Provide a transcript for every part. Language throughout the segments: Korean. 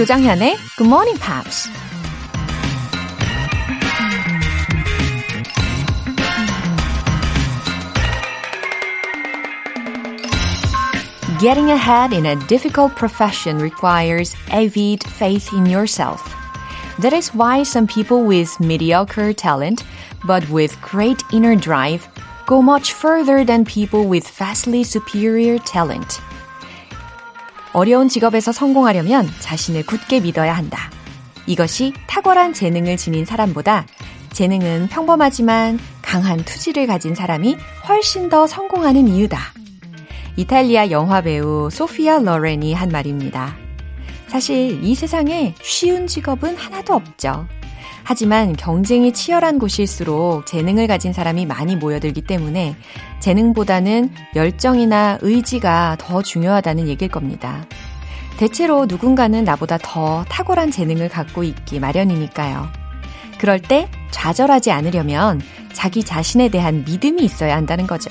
조장현의 Good Morning Pops. Getting ahead in a difficult profession requires avid faith in yourself. That is why some people with mediocre talent, but with great inner drive, go much further than people with vastly superior talent. 어려운 직업에서 성공하려면 자신을 굳게 믿어야 한다. 이것이 탁월한 재능을 지닌 사람보다 재능은 평범하지만 강한 투지를 가진 사람이 훨씬 더 성공하는 이유다. 이탈리아 영화 배우 소피아 로렌이 한 말입니다. 사실 이 세상에 쉬운 직업은 하나도 없죠. 하지만 경쟁이 치열한 곳일수록 재능을 가진 사람이 많이 모여들기 때문에 재능보다는 열정이나 의지가 더 중요하다는 얘기일 겁니다. 대체로 누군가는 나보다 더 탁월한 재능을 갖고 있기 마련이니까요. 그럴 때 좌절하지 않으려면 자기 자신에 대한 믿음이 있어야 한다는 거죠.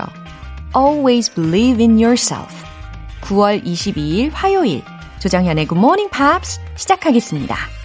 Always believe in yourself. 9월 22일 화요일 조정현의 Good Morning Pops 시작하겠습니다.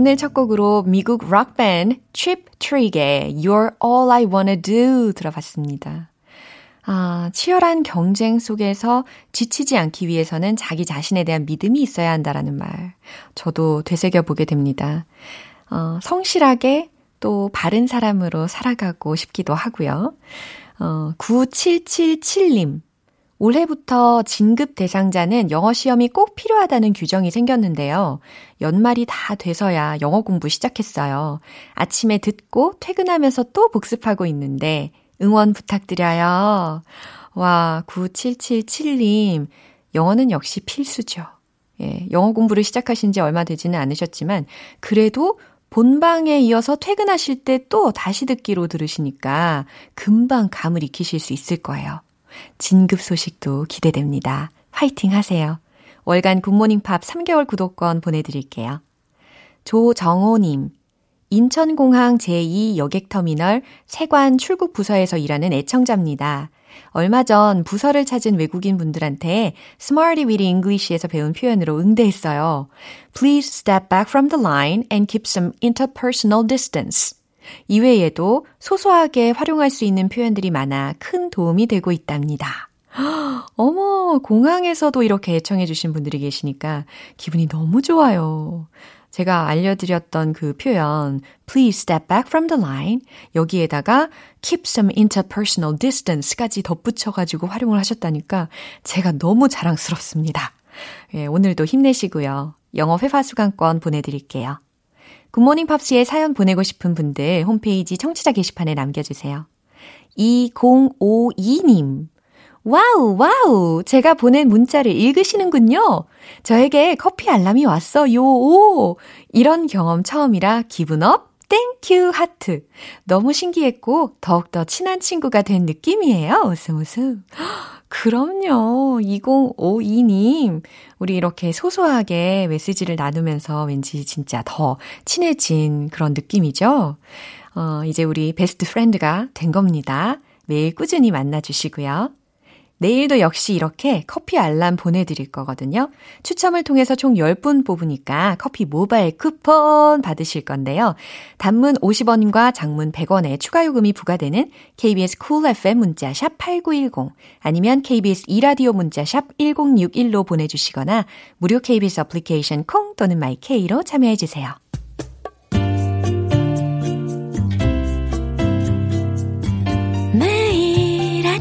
오늘 첫 곡으로 미국 록밴드 Chip Trig의 You're All I Wanna Do 들어봤습니다. 아, 치열한 경쟁 속에서 지치지 않기 위해서는 자기 자신에 대한 믿음이 있어야 한다라는 말. 저도 되새겨보게 됩니다. 어, 성실하게 또 바른 사람으로 살아가고 싶기도 하고요. 어, 9777님. 올해부터 진급 대상자는 영어 시험이 꼭 필요하다는 규정이 생겼는데요. 연말이 다 돼서야 영어 공부 시작했어요. 아침에 듣고 퇴근하면서 또 복습하고 있는데 응원 부탁드려요. 와, 9777님. 영어는 역시 필수죠. 예, 영어 공부를 시작하신 지 얼마 되지는 않으셨지만, 그래도 본방에 이어서 퇴근하실 때 또 다시 듣기로 들으시니까 금방 감을 익히실 수 있을 거예요. 진급 소식도 기대됩니다. 화이팅 하세요. 월간 굿모닝 팝 3개월 구독권 보내드릴게요. 조정호님, 인천공항 제2 여객터미널 세관 출국 부서에서 일하는 애청자입니다. 얼마 전 부서를 찾은 외국인 분들한테 Smarty with English에서 배운 표현으로 응대했어요. Please step back from the line and keep some interpersonal distance. 이외에도 소소하게 활용할 수 있는 표현들이 많아 큰 도움이 되고 있답니다. 어머, 공항에서도 이렇게 애청해주신 분들이 계시니까 기분이 너무 좋아요. 제가 알려드렸던 그 표현, please step back from the line. 여기에다가 keep some interpersonal distance까지 덧붙여가지고 활용을 하셨다니까 제가 너무 자랑스럽습니다. 예, 오늘도 힘내시고요. 영어 회화 수강권 보내드릴게요. 굿모닝 팝스에 사연 보내고 싶은 분들 홈페이지 청취자 게시판에 남겨주세요. 2052님. Wow, wow. 제가 보낸 문자를 읽으시는군요. 저에게 커피 알람이 왔어요. 오. 이런 경험 처음이라 기분 up. Thank you 하트. 너무 신기했고 더욱더 친한 친구가 된 느낌이에요. 웃음 웃음. 그럼요. 2052님. 우리 이렇게 소소하게 메시지를 나누면서 왠지 진짜 더 친해진 그런 느낌이죠. 어, 이제 우리 best friend가 된 겁니다. 매일 꾸준히 만나주시고요. 내일도 역시 이렇게 커피 알람 보내드릴 거거든요. 추첨을 통해서 총 10분 뽑으니까 커피 모바일 쿠폰 받으실 건데요. 단문 50원과 장문 100원의 추가 요금이 부과되는 KBS Cool FM 문자 샵 8910 아니면 KBS 이라디오 문자 샵 1061로 보내주시거나 무료 KBS 애플리케이션 콩 또는 마이케이로 참여해주세요.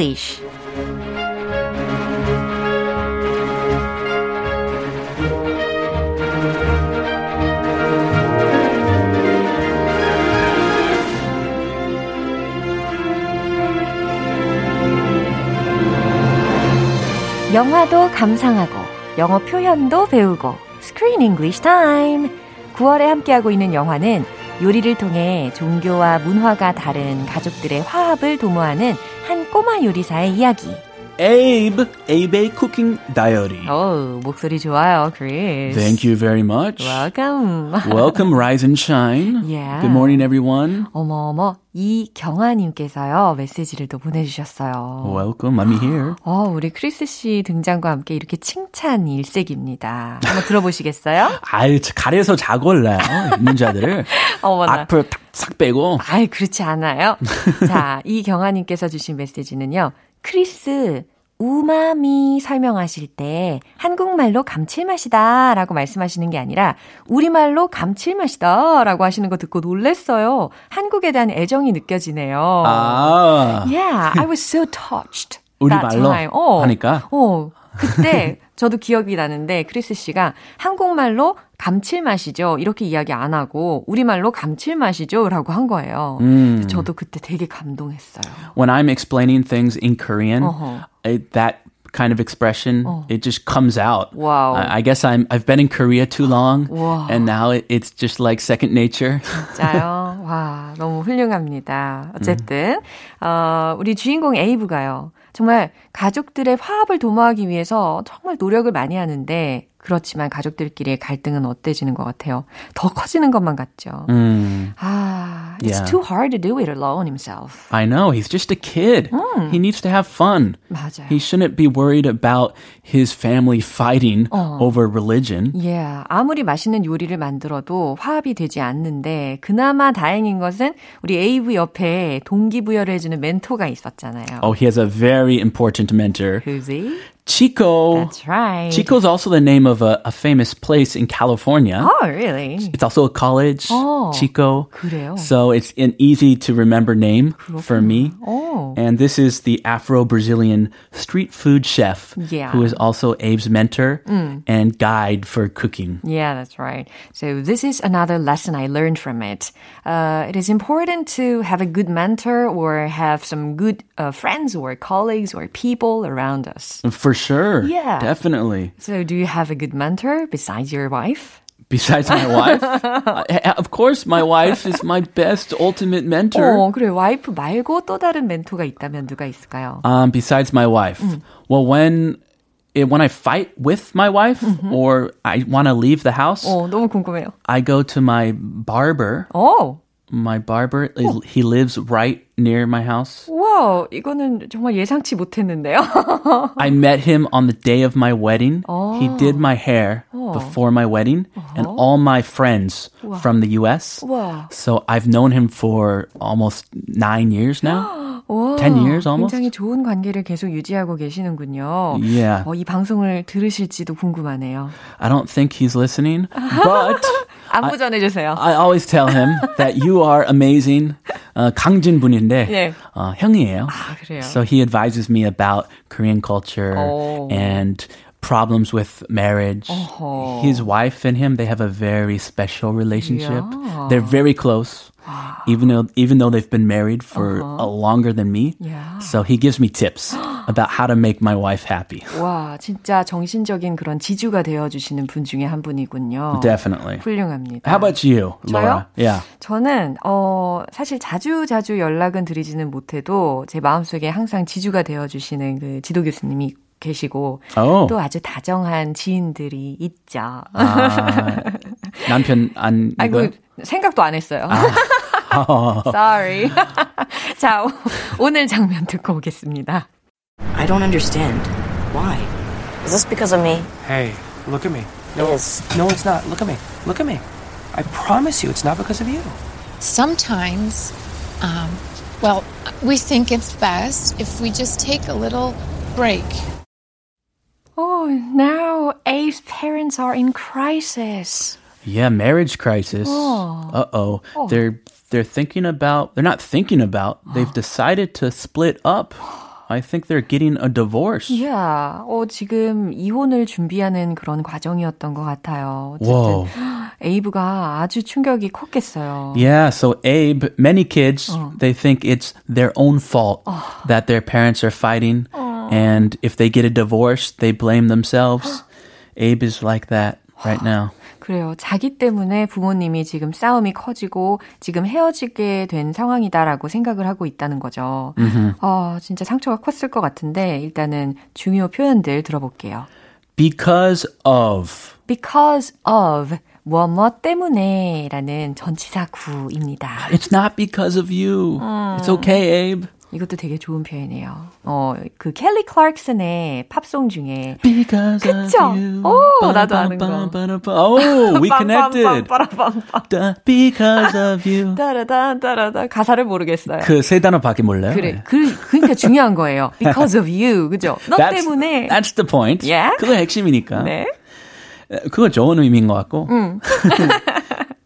English 영화도 감상하고 영어 표현도 배우고 Screen English Time. 9월에 함께하고 있는 영화는 요리를 통해 종교와 문화가 다른 가족들의 화합을 도모하는 한 꼬마 요리사의 이야기. Abe, Abe Cooking Diary. 오, 목소리 좋아요, Chris. Thank you very much. Welcome. Welcome, Rise and Shine. Yeah. Good morning, everyone. 어머어머, 이경아님께서요, 메시지를 또 보내주셨어요. Welcome, me hear. 어, 우리 크리스 씨 등장과 함께 이렇게 칭찬 일색입니다. 한번 들어보시겠어요? 아유, 가려서 자골라요, 문자들을. 어머나. 악플 탁 싹 빼고. 아이, 그렇지 않아요. 자, 이경아님께서 주신 메시지는요. 크리스, 우마미 설명하실 때 한국말로 감칠맛이다 라고 말씀하시는 게 아니라 우리말로 감칠맛이다 라고 하시는 거 듣고 놀랬어요. 한국에 대한 애정이 느껴지네요. 아. Yeah, I was so touched. 우리말로. 어, 하니까? 어, 그때 저도 기억이 나는데 크리스 씨가 한국말로 감칠맛이죠. 이렇게 이야기 안 하고 우리말로 감칠맛이죠. 라고 한 거예요. 음. 저도 그때 되게 감동했어요. When I'm explaining things in Korean, Uh-huh. it, that kind of expression, it just comes out. Wow. I, I guess I'm, I've been in Korea too long, Wow. and now it, it's just like second nature. 진짜요? 와, 너무 훌륭합니다. 어쨌든, 어, 우리 주인공 에이브가요. 정말 가족들의 화합을 도모하기 위해서 정말 노력을 많이 하는데, 그렇지만 가족들끼리의 갈등은 어때지는 것 같아요. 더 커지는 것만 같죠. Mm. 아, it's Yeah. too hard to do it alone himself. I know, he's just a kid. He needs to have fun. 맞아요. He shouldn't be worried about his family fighting over religion. Yeah, 아무리 맛있는 요리를 만들어도 화합이 되지 않는데 그나마 다행인 것은 우리 에이브 옆에 동기부여를 해주는 멘토가 있었잖아요. Oh, he has a very important mentor, Who's he? Chico. That's right. Chico's also the name of a, a famous place in California. Oh, really? It's also a college, Oh, Chico. 그래요? So it's an easy to remember name for me. Oh. And this is the Afro-Brazilian street food chef Yeah. who is also Abe's mentor and guide for cooking. Yeah, that's right. So this is another lesson I learned from it. Uh, it is important to have a good mentor or have some good uh, friends or colleagues or people around us. For sure. Yeah. Definitely. So do you have a good mentor besides your wife? Besides my wife, Uh, of course, my wife is my best ultimate mentor. 어, 그래. 와이프 말고 또 다른 멘토가 있다면 누가 있을까요? Um, besides my wife, well, when it, when I fight with my wife or I want to leave the house, 어, 너무 궁금해요. I go to my barber. 어, My barber, he lives right near my house. 와, 이거는 정말 예상치 못했는데요. I met him on the day of my wedding. He did my hair before my wedding, and all my friends from the U.S. 와, So I've known him for almost nine years now. 와, 10 years almost? 굉장히 좋은 관계를 계속 유지하고 계시는군요. Yeah. 어, 이 방송을 들으실지도 궁금하네요. I don't think he's listening, but 안부 전해주세요. I always tell him that you are amazing. 어, 강진 분인데 네. 어, 형이에요. 아, 그래요? So he advises me about Korean culture Oh. and problems with marriage. 어허. His wife and him, they have a very special relationship. Yeah. They're very close. even though even though they've been married for uh, longer than me. Yeah. So he gives me tips about how to make my wife happy. 와, 진짜 정신적인 그런 지주가 되어 주시는 분 중에 한 분이군요. Definitely. 훌륭합니다. How about you, Laura? 저요? Yeah. 저는 어 사실 자주 자주 연락은 드리지는 못해도 제 마음속에 항상 지주가 되어 주시는 그 지도 교수님이 계시고 Oh. 또 아주 다정한 지인들이 있죠. 아, 남편 안 아이고 이거요? 생각도 안 했어요. Sorry. 자, 오- 오늘 장면 듣고 오겠습니다. I don't understand. Why? Is this because of me? Hey, look at me. No, It is. no, it's not. Look at me. Look at me. I promise you, it's not because of you. Sometimes, um, well, we think it's best if we just take a little break. Oh, now Abe's parents are in crisis. Yeah, marriage crisis. Uh oh. They're they're thinking about they're not thinking about. They've decided to split up. I think they're getting a divorce. Yeah. 어, 지금 이혼을 준비하는 그런 과정이었던 것 같아요. Whoa. 어쨌든 에이브가 아주 충격이 컸겠어요. Yeah, so Abe, many kids, they think it's their own fault that their parents are fighting. And if they get a divorce, they blame themselves. Abe is like that right now. 그래요. 자기 때문에 부모님이 지금 싸움이 커지고 지금 헤어지게 된 상황이다라고 생각을 하고 있다는 거죠. 어, 진짜 상처가 컸을 것 같은데 일단은 중요 표현들 들어볼게요. Because of. because of 뭐뭐 때문에라는 전치사 구입니다. It's not because of you. It's okay, Abe. 이것도 되게 좋은 표현이에요. 어, 그 켈리 클락슨의 팝송 중에 Because 그쵸? 오, 나도 아는 거. 거. Oh, we connected. Because of you. 따라다 따라다 가사를 모르겠어요. 그 세 단어밖에 몰라요. 그래. 그, 그러니까 중요한 거예요. Because of you. 그죠? 너 That's, 때문에. that's the point. Yeah? 그거 핵심이니까. 네. 그거 좋은 의미인 것 같고.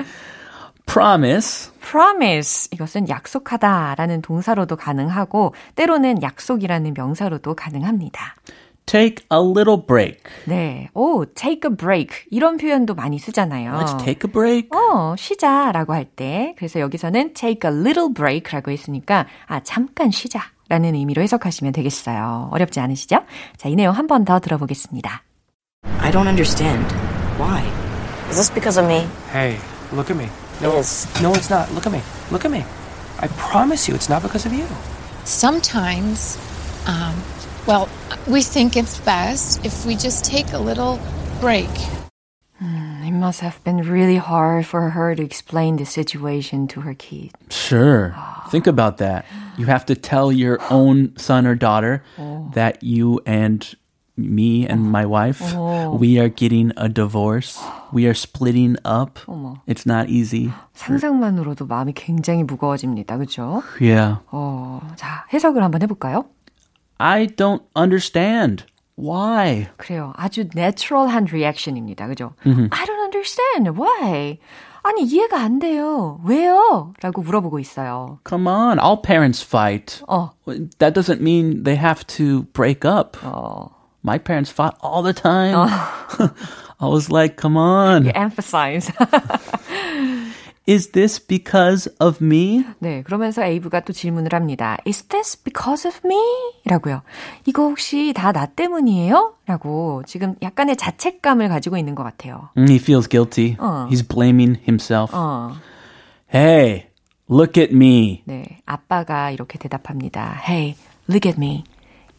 promise. promise. 이것은 약속하다라는 동사로도 가능하고 때로는 약속이라는 명사로도 가능합니다. Take a little break. 네. 오, take a break. 이런 표현도 많이 쓰잖아요. Let's take a break. 어, 쉬자라고 할 때. 그래서 여기서는 take a little break라고 했으니까 아, 잠깐 쉬자. 라는 의미로 해석하시면 되겠어요. 어렵지 않으시죠? 자, 이 내용 한 번 더 들어보겠습니다. I don't understand. Why? Is this because of me? Hey, look at me. It No, is. no, it's not. Look at me. Look at me. I promise you, it's not because of you. Sometimes, um, well, we think it's best if we just take a little break. It must have been really hard for her to explain the situation to her kid. Sure. Think about that. You have to tell your own son or daughter that you and me and my wife, we are getting a divorce. We are splitting up. It's not easy. 상상만으로도 마음이 굉장히 무거워집니다. 그렇죠? Yeah. 어, 자, 해석을 한번 해볼까요? I don't understand. Why? 그래요. 아주 natural한 reaction입니다. 그죠? I don't understand. Why? 아니, 이해가 안 돼요. 왜요? 라고 물어보고 있어요. Come on. All parents fight. 어, That doesn't mean they have to break up. 어, My parents fought all the time. I was like, come on. emphasize. Is this because of me? 네, 그러면서 에이브가 또 질문을 합니다. Is this because of me? 라고요. 이거 혹시 다 나 때문이에요? 라고 지금 약간의 자책감을 가지고 있는 것 같아요. Mm, He feels guilty. 어. He's blaming himself. 어, Hey, look at me. 네, 아빠가 이렇게 대답합니다. Hey, look at me.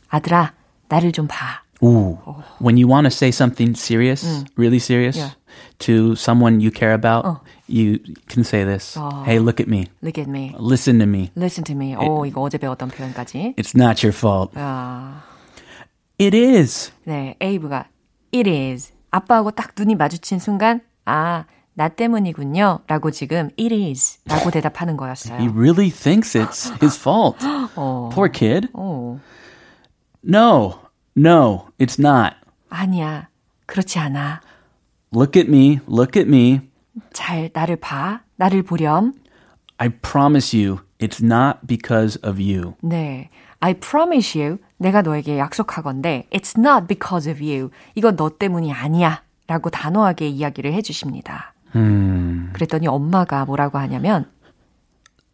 아들아, 나를 좀 봐. Ooh. When you want to say something serious, really serious, Yeah. to someone you care about, you can say this. Hey, look at me. Look at me. Listen to me. Listen to me. 오, 이거 어제 배웠던 표현까지. It's not your fault. 아, It is. 네, 에이브가 It is. 아빠하고 딱 눈이 마주친 순간, 아, 나 때문이군요. 라고 지금 It is. 라고 대답하는 He 거였어요. really thinks it's his fault. Poor kid. 오, No, no, it's not. 아니야. 그렇지 않아. Look at me. Look at me. 잘 나를 봐. 나를 보렴. I promise you, it's not because of you. 네. I promise you. 내가 너에게 약속하건대. It's not because of you. 이건 너 때문이 아니야. 라고 단호하게 이야기를 해주십니다. 그랬더니 엄마가 뭐라고 하냐면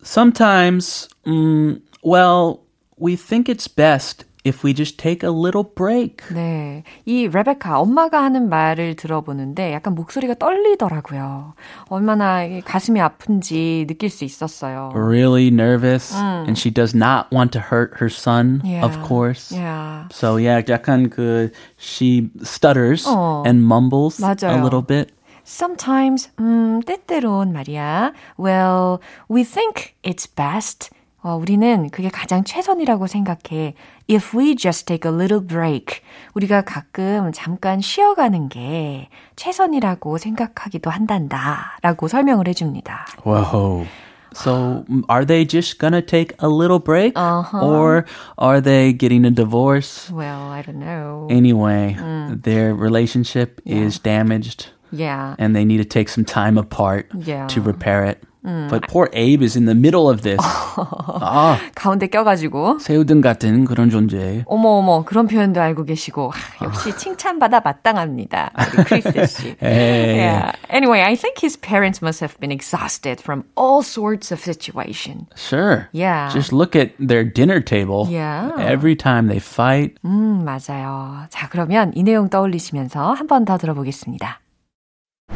sometimes, mm, well, we think it's best if we just take a little break. 네. 이 레베카 엄마가 하는 말을 들어보는데 약간 목소리가 떨리더라고요. 얼마나 가슴이 아픈지 느낄 수 있었어요. Really nervous and she does not want to hurt her son, Yeah. of course. Yeah. So yeah, 약간 그 she stutters 어. and mumbles 맞아요. a little bit. Sometimes, 음, 때때론 말이야. Well, we think it's best. 어, 우리는 그게 가장 최선이라고 생각해. If we just take a little break. 우리가 가끔 잠깐 쉬어가는 게 최선이라고 생각하기도 한단다. 라고 설명을 해줍니다. Whoa. So mm, are they just gonna take a little break? Uh-huh. Or are they getting a divorce? Well, I don't know. Anyway, their relationship is damaged Yeah. and they need to take some time apart Yeah. to repair it. But poor Abe is in the middle of this. 아, 가운데 껴가지고. 새우등 같은 그런 존재. 어머 어머 그런 표현도 알고 계시고 하, 역시 칭찬받아 마땅합니다. 크리스 씨. Yeah. Anyway, I think his parents must have been exhausted from all sorts of situation. Sure. Yeah. Just look at their dinner table. Yeah. Every time they fight. 음, 맞아요. 자, 그러면 이 내용 떠올리시면서 한 번 더 들어보겠습니다.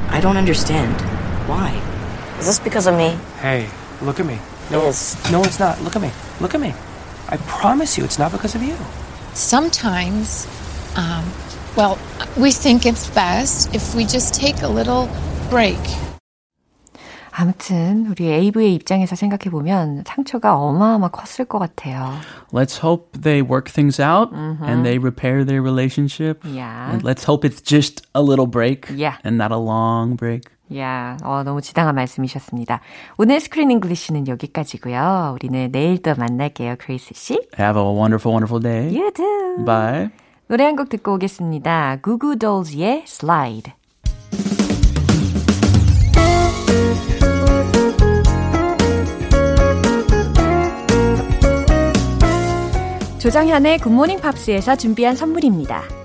I don't understand. Why? Is this because of me? Hey, look at me. It is. No, it's not. Look at me. Look at me. I promise you it's not because of you. Sometimes, um, well, we think it's best if we just take a little break. 아무튼 우리 에이브의 입장에서 생각해 보면 상처가 어마어마 컸을 것 같아요. Let's hope they work things out and they repair their relationship. Yeah. And let's hope it's just a little break Yeah. and not a long break. 야, 어, 너무 지당한 말씀이셨습니다. 오늘 스크린 잉글리시는 여기까지고요. 우리는 내일 또 만날게요, 크리스 씨. Have a wonderful, wonderful day. You too. Bye. 노래 한 곡 듣고 오겠습니다. 구구 dols의 Slide. 조정현의 Good Morning Pops에서 준비한 선물입니다.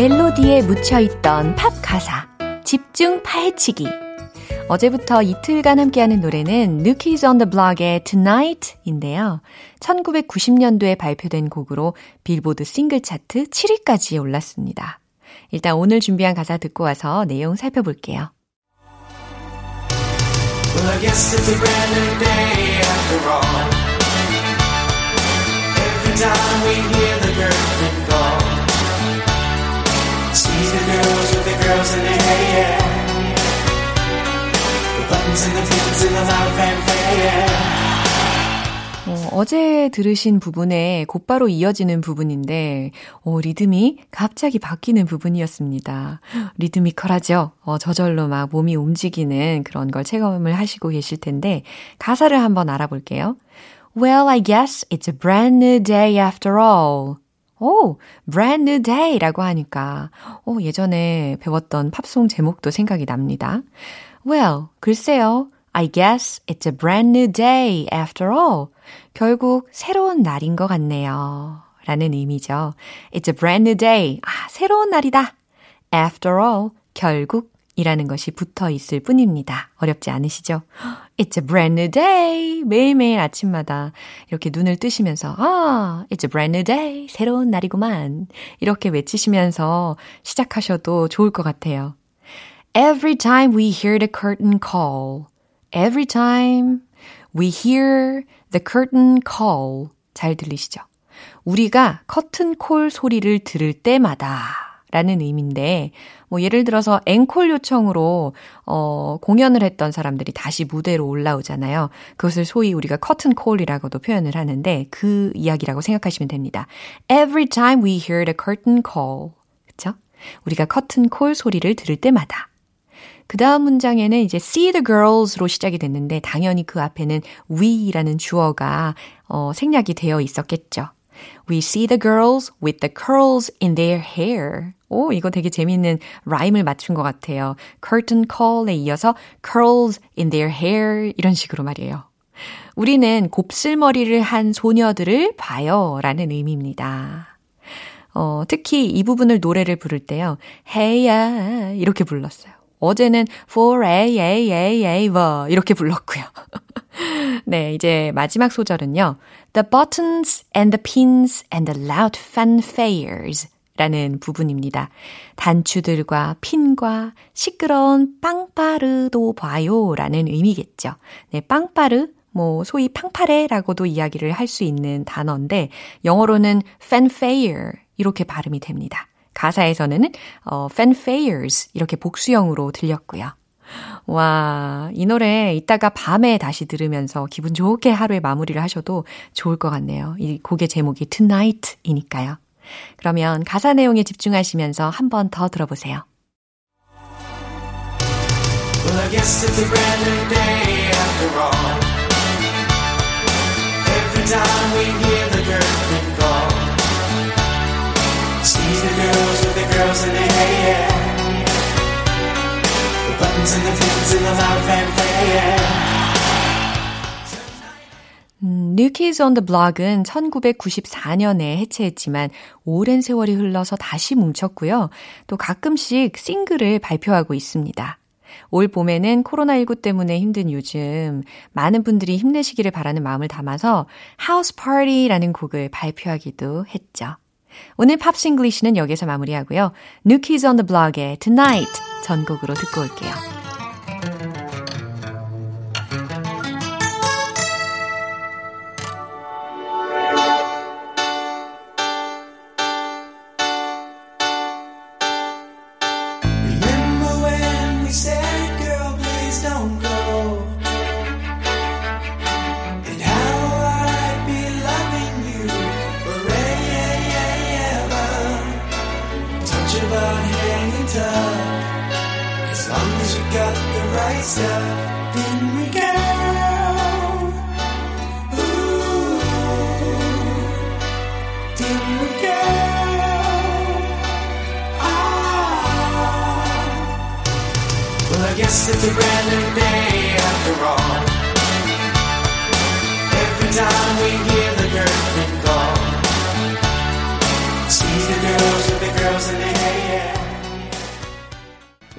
멜로디에 묻혀있던 팝 가사 집중 파헤치기 어제부터 이틀간 함께하는 노래는 New Kids on the Block의 Tonight인데요. 1990년도에 발표된 곡으로 빌보드 싱글 차트 7위까지 올랐습니다. 일단 오늘 준비한 가사 듣고 와서 내용 살펴볼게요. Well, I guess it's a brand new day after all. Every time we hear the curtain call, see the girls with the girls in their hair, the buttons and the pins and the loud fanfare. Yeah. 어, 어제 들으신 부분에 곧바로 이어지는 부분인데, 어, 리듬이 갑자기 바뀌는 부분이었습니다. 리드미컬하죠? 어, 저절로 막 몸이 움직이는 그런 걸 체험을 하시고 계실 텐데, 가사를 한번 알아볼게요. Well, I guess it's a brand new day after all. 오, brand new day라고 하니까, 어, 예전에 배웠던 팝송 제목도 생각이 납니다. Well, 글쎄요. I guess it's a brand new day after all. 결국 새로운 날인 것 같네요. 라는 의미죠. It's a brand new day. 아, 새로운 날이다. After all, 결국 이라는 것이 붙어 있을 뿐입니다. 어렵지 않으시죠? It's a brand new day. 매일매일 아침마다 이렇게 눈을 뜨시면서, 아, it's a brand new day. 새로운 날이구만. 이렇게 외치시면서 시작하셔도 좋을 것 같아요. Every time we hear the curtain call. Every time we hear the curtain call. 잘 들리시죠? 우리가 커튼 콜 소리를 들을 때마다 라는 의미인데, 뭐 예를 들어서 앵콜 요청으로 어 공연을 했던 사람들이 다시 무대로 올라오잖아요. 그것을 소위 우리가 커튼 콜이라고도 표현을 하는데 그 이야기라고 생각하시면 됩니다. Every time we hear the curtain call. 그쵸? 우리가 커튼 콜 소리를 들을 때마다. 그 다음 문장에는 이제 see the girls로 시작이 됐는데 당연히 그 앞에는 we라는 주어가 어, 생략이 되어 있었겠죠. We see the girls with the curls in their hair. 오, 이거 되게 재밌는 라임을 맞춘 것 같아요. curtain call에 이어서 curls in their hair 이런 식으로 말이에요. 우리는 곱슬머리를 한 소녀들을 봐요 라는 의미입니다. 어, 특히 이 부분을 노래를 부를 때요. 헤이야 이렇게 불렀어요. 어제는 for a a a a 이렇게 불렀고요. 네, 이제 마지막 소절은요. The buttons and the pins and the loud fanfares 라는 부분입니다. 단추들과 핀과 시끄러운 빵빠르도 봐요 라는 의미겠죠. 네, 빵빠르, 뭐, 소위 팡파레라고도 이야기를 할 수 있는 단어인데, 영어로는 fanfare 이렇게 발음이 됩니다. 가사에서는 어, fanfares 이렇게 복수형으로 들렸고요. 와, 이 노래 이따가 밤에 다시 들으면서 기분 좋게 하루의 마무리를 하셔도 좋을 것 같네요. 이 곡의 제목이 Tonight이니까요. 그러면 가사 내용에 집중하시면서 한 번 더 들어보세요. Well, I guess it's a brand new day after all. Every time we hear the curtain call, see the girls with the girls in their hair, the buttons and the pins and the loud fanfare. 음, New Kids on the Block은 1994년에 해체했지만 오랜 세월이 흘러서 다시 뭉쳤고요. 또 가끔씩 싱글을 발표하고 있습니다. 올 봄에는 코로나19 때문에 힘든 요즘 많은 분들이 힘내시기를 바라는 마음을 담아서 House Party라는 곡을 발표하기도 했죠. 오늘 Pops English는 여기서 마무리하고요. New Kids on the Block의 Tonight 전곡으로 듣고 올게요.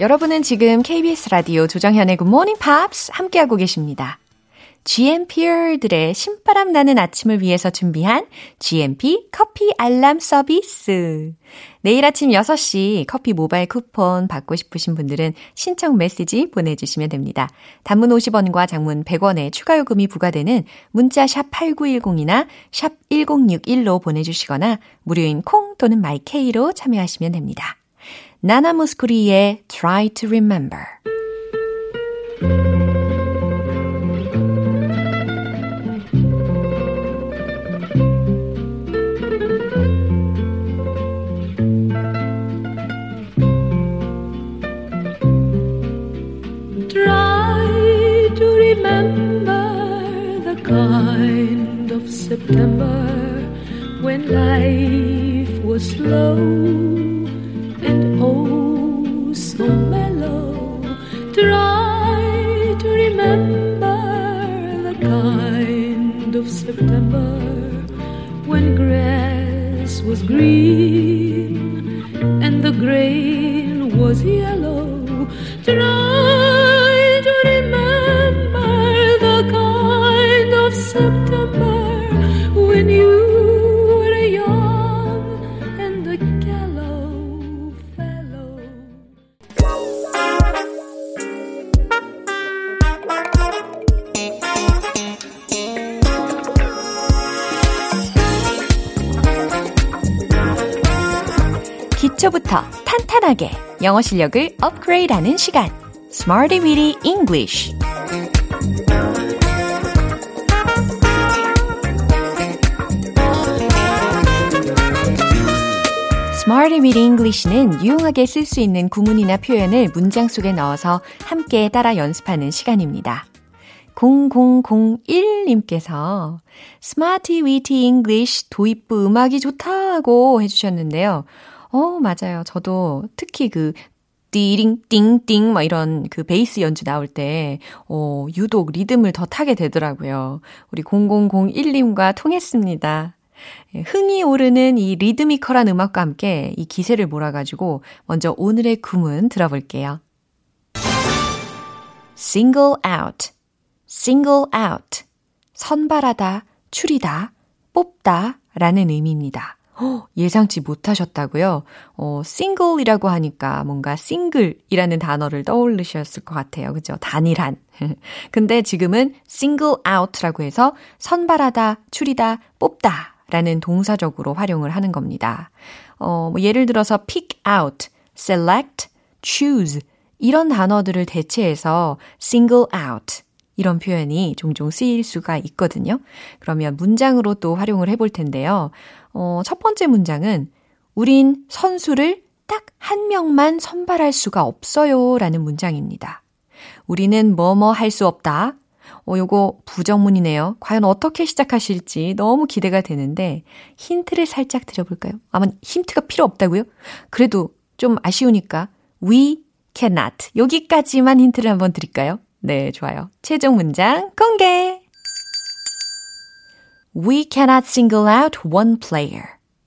여러분은 지금 KBS 라디오 조정현의 Good Morning Pops 함께하고 계십니다. GMP들의 신바람 나는 아침을 위해서 준비한 GMP 커피 알람 서비스. 내일 아침 6시 커피 모바일 쿠폰 받고 싶으신 분들은 신청 메시지 보내주시면 됩니다. 단문 50원과 장문 100원의 추가 요금이 부과되는 문자 샵 8910이나 샵 1061로 보내주시거나 무료인 콩 또는 마이케이로 참여하시면 됩니다. 나나 무스쿠리의 Try to Remember. Try to remember the kind of September when life was slow 영어 실력을 업그레이드하는 시간. Smarty Weedy English. Smarty Weedy English는 유용하게 쓸 수 있는 구문이나 표현을 문장 속에 넣어서 함께 따라 연습하는 시간입니다. 0001님께서 Smarty Weedy English 도입부 음악이 좋다고 해주셨는데요. 어, 맞아요. 저도 특히 그 띠링, 띵띵, 막 이런 그 베이스 연주 나올 때, 어, 유독 리듬을 더 타게 되더라고요. 우리 0001님과 통했습니다. 예, 흥이 오르는 이 리드미컬한 음악과 함께 이 기세를 몰아가지고 먼저 오늘의 구문 들어볼게요. single out, single out. 선발하다, 추리다, 뽑다 라는 의미입니다. 예상치 못하셨다고요? 어, single이라고 하니까 뭔가 single이라는 단어를 떠올리셨을 것 같아요. 그죠? 단일한. 근데 지금은 single out라고 해서 선발하다, 추리다, 뽑다 라는 동사적으로 활용을 하는 겁니다. 어, 뭐 예를 들어서 pick out, select, choose 이런 단어들을 대체해서 single out 이런 표현이 종종 쓰일 수가 있거든요. 그러면 문장으로 또 활용을 해볼 텐데요. 어, 첫 번째 문장은 우린 선수를 딱 한 명만 선발할 수가 없어요 라는 문장입니다. 우리는 뭐뭐 할 수 없다. 어, 요거 부정문이네요. 과연 어떻게 시작하실지 너무 기대가 되는데 힌트를 살짝 드려볼까요? 아마 힌트가 필요 없다고요? 그래도 좀 아쉬우니까 we cannot 여기까지만 힌트를 한번 드릴까요? 네, 좋아요. 최종 문장 공개! We cannot single out one player.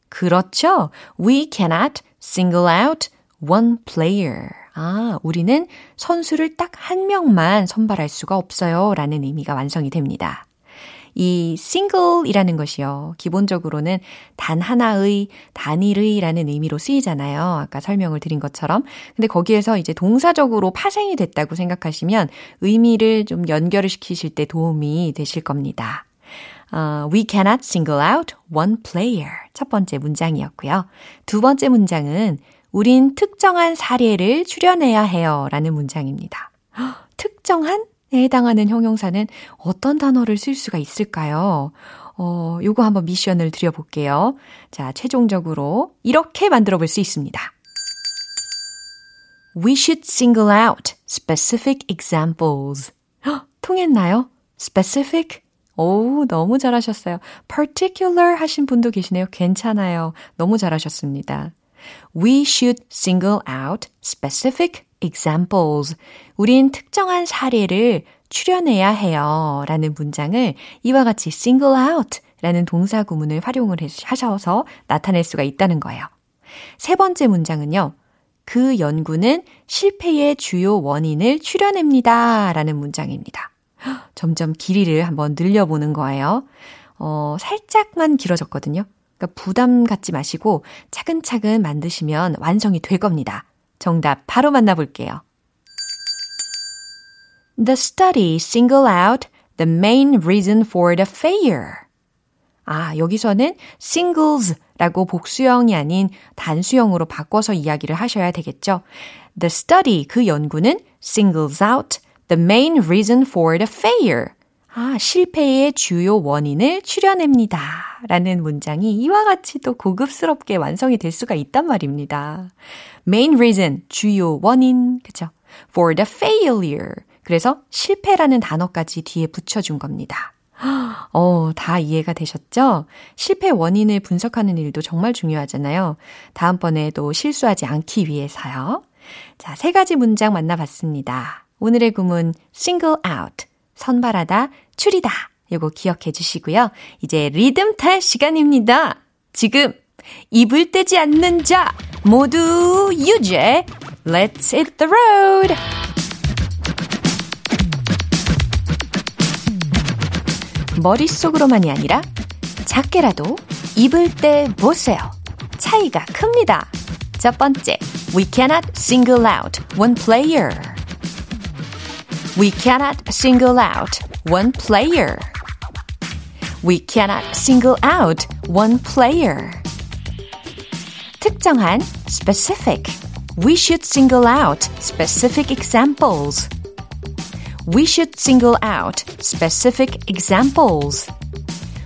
그렇죠. We cannot single out one player. 아, 우리는 선수를 딱 한 명만 선발할 수가 없어요. 라는 의미가 완성이 됩니다. 이 single이라는 것이요. 기본적으로는 단 하나의, 단일의라는 의미로 쓰이잖아요. 아까 설명을 드린 것처럼. 근데 거기에서 이제 동사적으로 파생이 됐다고 생각하시면 의미를 좀 연결을 시키실 때 도움이 되실 겁니다. Uh, we cannot single out one player. 첫 번째 문장이었고요. 두 번째 문장은 우린 특정한 사례를 추려내야 해요. 라는 문장입니다. 특정한? 에 해당하는 형용사는 어떤 단어를 쓸 수가 있을까요? 어, 요거 한번 미션을 드려볼게요. 자, 최종적으로 이렇게 만들어 볼 수 있습니다. We should single out specific examples. 헉, 통했나요? specific? 오, 너무 잘하셨어요. particular 하신 분도 계시네요. 괜찮아요. 너무 잘하셨습니다. We should single out specific examples. 우린 특정한 사례를 추려내야 해요. 라는 문장을 이와 같이 single out 라는 동사 구문을 활용을 하셔서 나타낼 수가 있다는 거예요. 세 번째 문장은요. 그 연구는 실패의 주요 원인을 추려냅니다. 라는 문장입니다. 점점 길이를 한번 늘려보는 거예요. 어, 살짝만 길어졌거든요. 그러니까 부담 갖지 마시고 차근차근 만드시면 완성이 될 겁니다. 정답 바로 만나볼게요. The study single out the main reason for the failure. 아, 여기서는 singles라고 복수형이 아닌 단수형으로 바꿔서 이야기를 하셔야 되겠죠. The study, 그 연구는 singles out the main reason for the failure. 아, 실패의 주요 원인을 추려냅니다. 라는 문장이 이와 같이 또 고급스럽게 완성이 될 수가 있단 말입니다. Main reason, 주요 원인, 그쵸? for the failure. 그래서 실패라는 단어까지 뒤에 붙여준 겁니다. 어, 다 이해가 되셨죠? 실패 원인을 분석하는 일도 정말 중요하잖아요. 다음번에 도 실수하지 않기 위해서요. 자, 세 가지 문장 만나봤습니다. 오늘의 구문 single out, 선발하다, 추리다. 요거 기억해 주시고요. 이제 리듬 탈 시간입니다. 지금 입을 떼지 않는 자 모두 유죄. Let's hit the road. 머릿속으로만이 아니라 작게라도 입을 떼 보세요. 차이가 큽니다. 첫 번째, we cannot single out one player. We cannot single out one player. We cannot single out one player. 특정한 specific. We should single out specific examples. We should single out specific examples.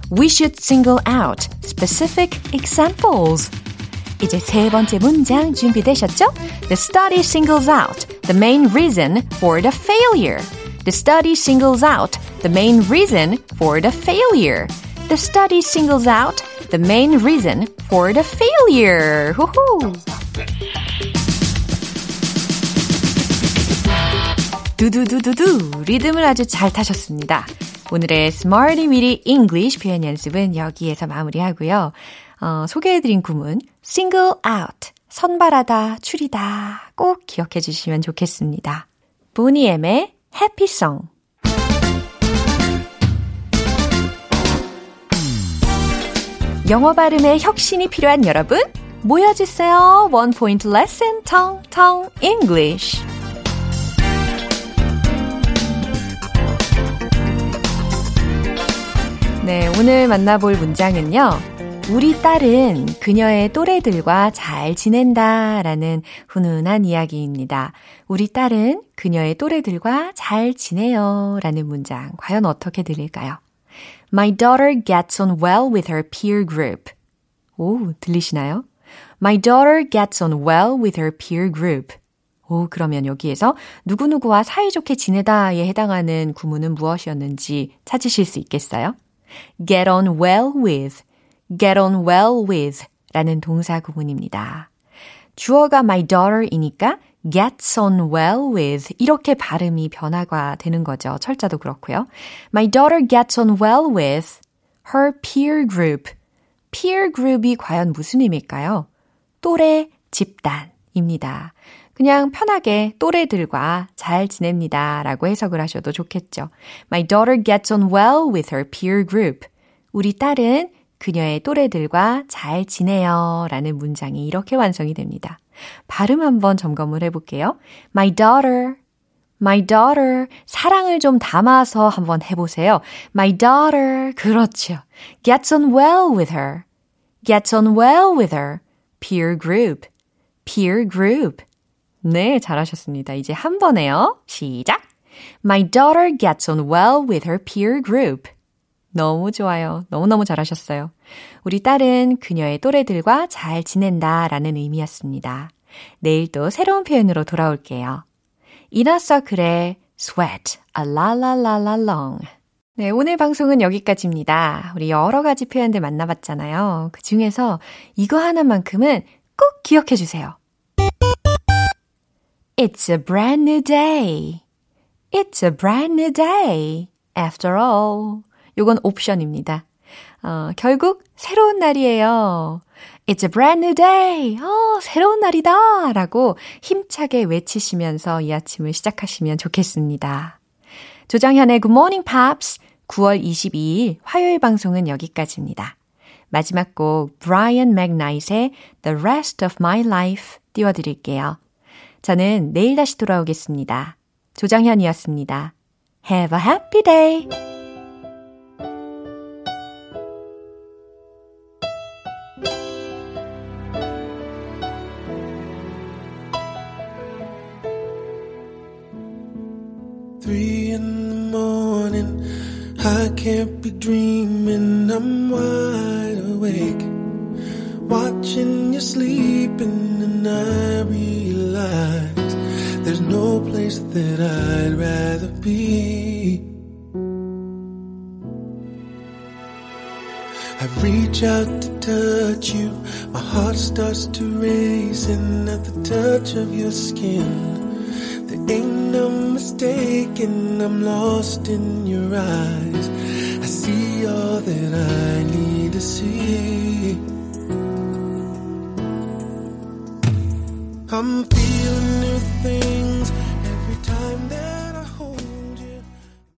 We should single out specific examples. 이제 세 번째 문장 준비되셨죠? The study singles out the main reason for the failure. The study singles out the main reason for the failure. The study singles out the main reason for the failure. 후후. 두두두두두 리듬을 아주 잘 타셨습니다. 오늘의 Smarty Weedy English 표현 연습은 여기에서 마무리하고요. 어, 소개해드린 구문 single out 선발하다, 추리다 꼭 기억해 주시면 좋겠습니다. 보니엠의 Happy Song 영어 발음에 혁신이 필요한 여러분 모여주세요. Point Lesson Tong Tong English 네, 오늘 만나볼 문장은요. 우리 딸은 그녀의 또래들과 잘 지낸다 라는 훈훈한 이야기입니다. 우리 딸은 그녀의 또래들과 잘 지내요 라는 문장 과연 어떻게 들릴까요? My daughter gets on well with her peer group. 오, 들리시나요? My daughter gets on well with her peer group. 오, 그러면 여기에서 누구누구와 사이좋게 지내다에 해당하는 구문은 무엇이었는지 찾으실 수 있겠어요? get on well with, get on well with 라는 동사 구문입니다. 주어가 my daughter이니까 gets on well with 이렇게 발음이 변화가 되는 거죠. 철자도 그렇고요. My daughter gets on well with her peer group. peer group이 과연 무슨 의미일까요? 또래 집단입니다. 그냥 편하게 또래들과 잘 지냅니다. 라고 해석을 하셔도 좋겠죠. My daughter gets on well with her peer group. 우리 딸은 그녀의 또래들과 잘 지내요. 라는 문장이 이렇게 완성이 됩니다. 발음 한번 점검을 해볼게요. My daughter, my daughter. 사랑을 좀 담아서 한번 해보세요. My daughter. 그렇죠. Gets on well with her. Gets on well with her. Peer group. Peer group. 네, 잘하셨습니다. 이제 한 번에요. 시작. My daughter gets on well with her peer group. 너무 좋아요. 너무너무 잘하셨어요. 우리 딸은 그녀의 또래들과 잘 지낸다 라는 의미였습니다. 내일 또 새로운 표현으로 돌아올게요. 이너서클의 sweat a la la la la long. 네, 오늘 방송은 여기까지입니다. 우리 여러 가지 표현들 만나봤잖아요. 그 중에서 이거 하나만큼은 꼭 기억해 주세요. It's a brand new day. It's a brand new day. After all. 요건 옵션입니다. 어, 결국 새로운 날이에요. It's a brand new day. 어, 새로운 날이다. 라고 힘차게 외치시면서 이 아침을 시작하시면 좋겠습니다. 조정현의 Good Morning Pops 9월 22일 화요일 방송은 여기까지입니다. 마지막 곡 Brian McKnight의 The Rest of My Life 띄워드릴게요. 저는 내일 다시 돌아오겠습니다. 조정현이었습니다. Have a happy day!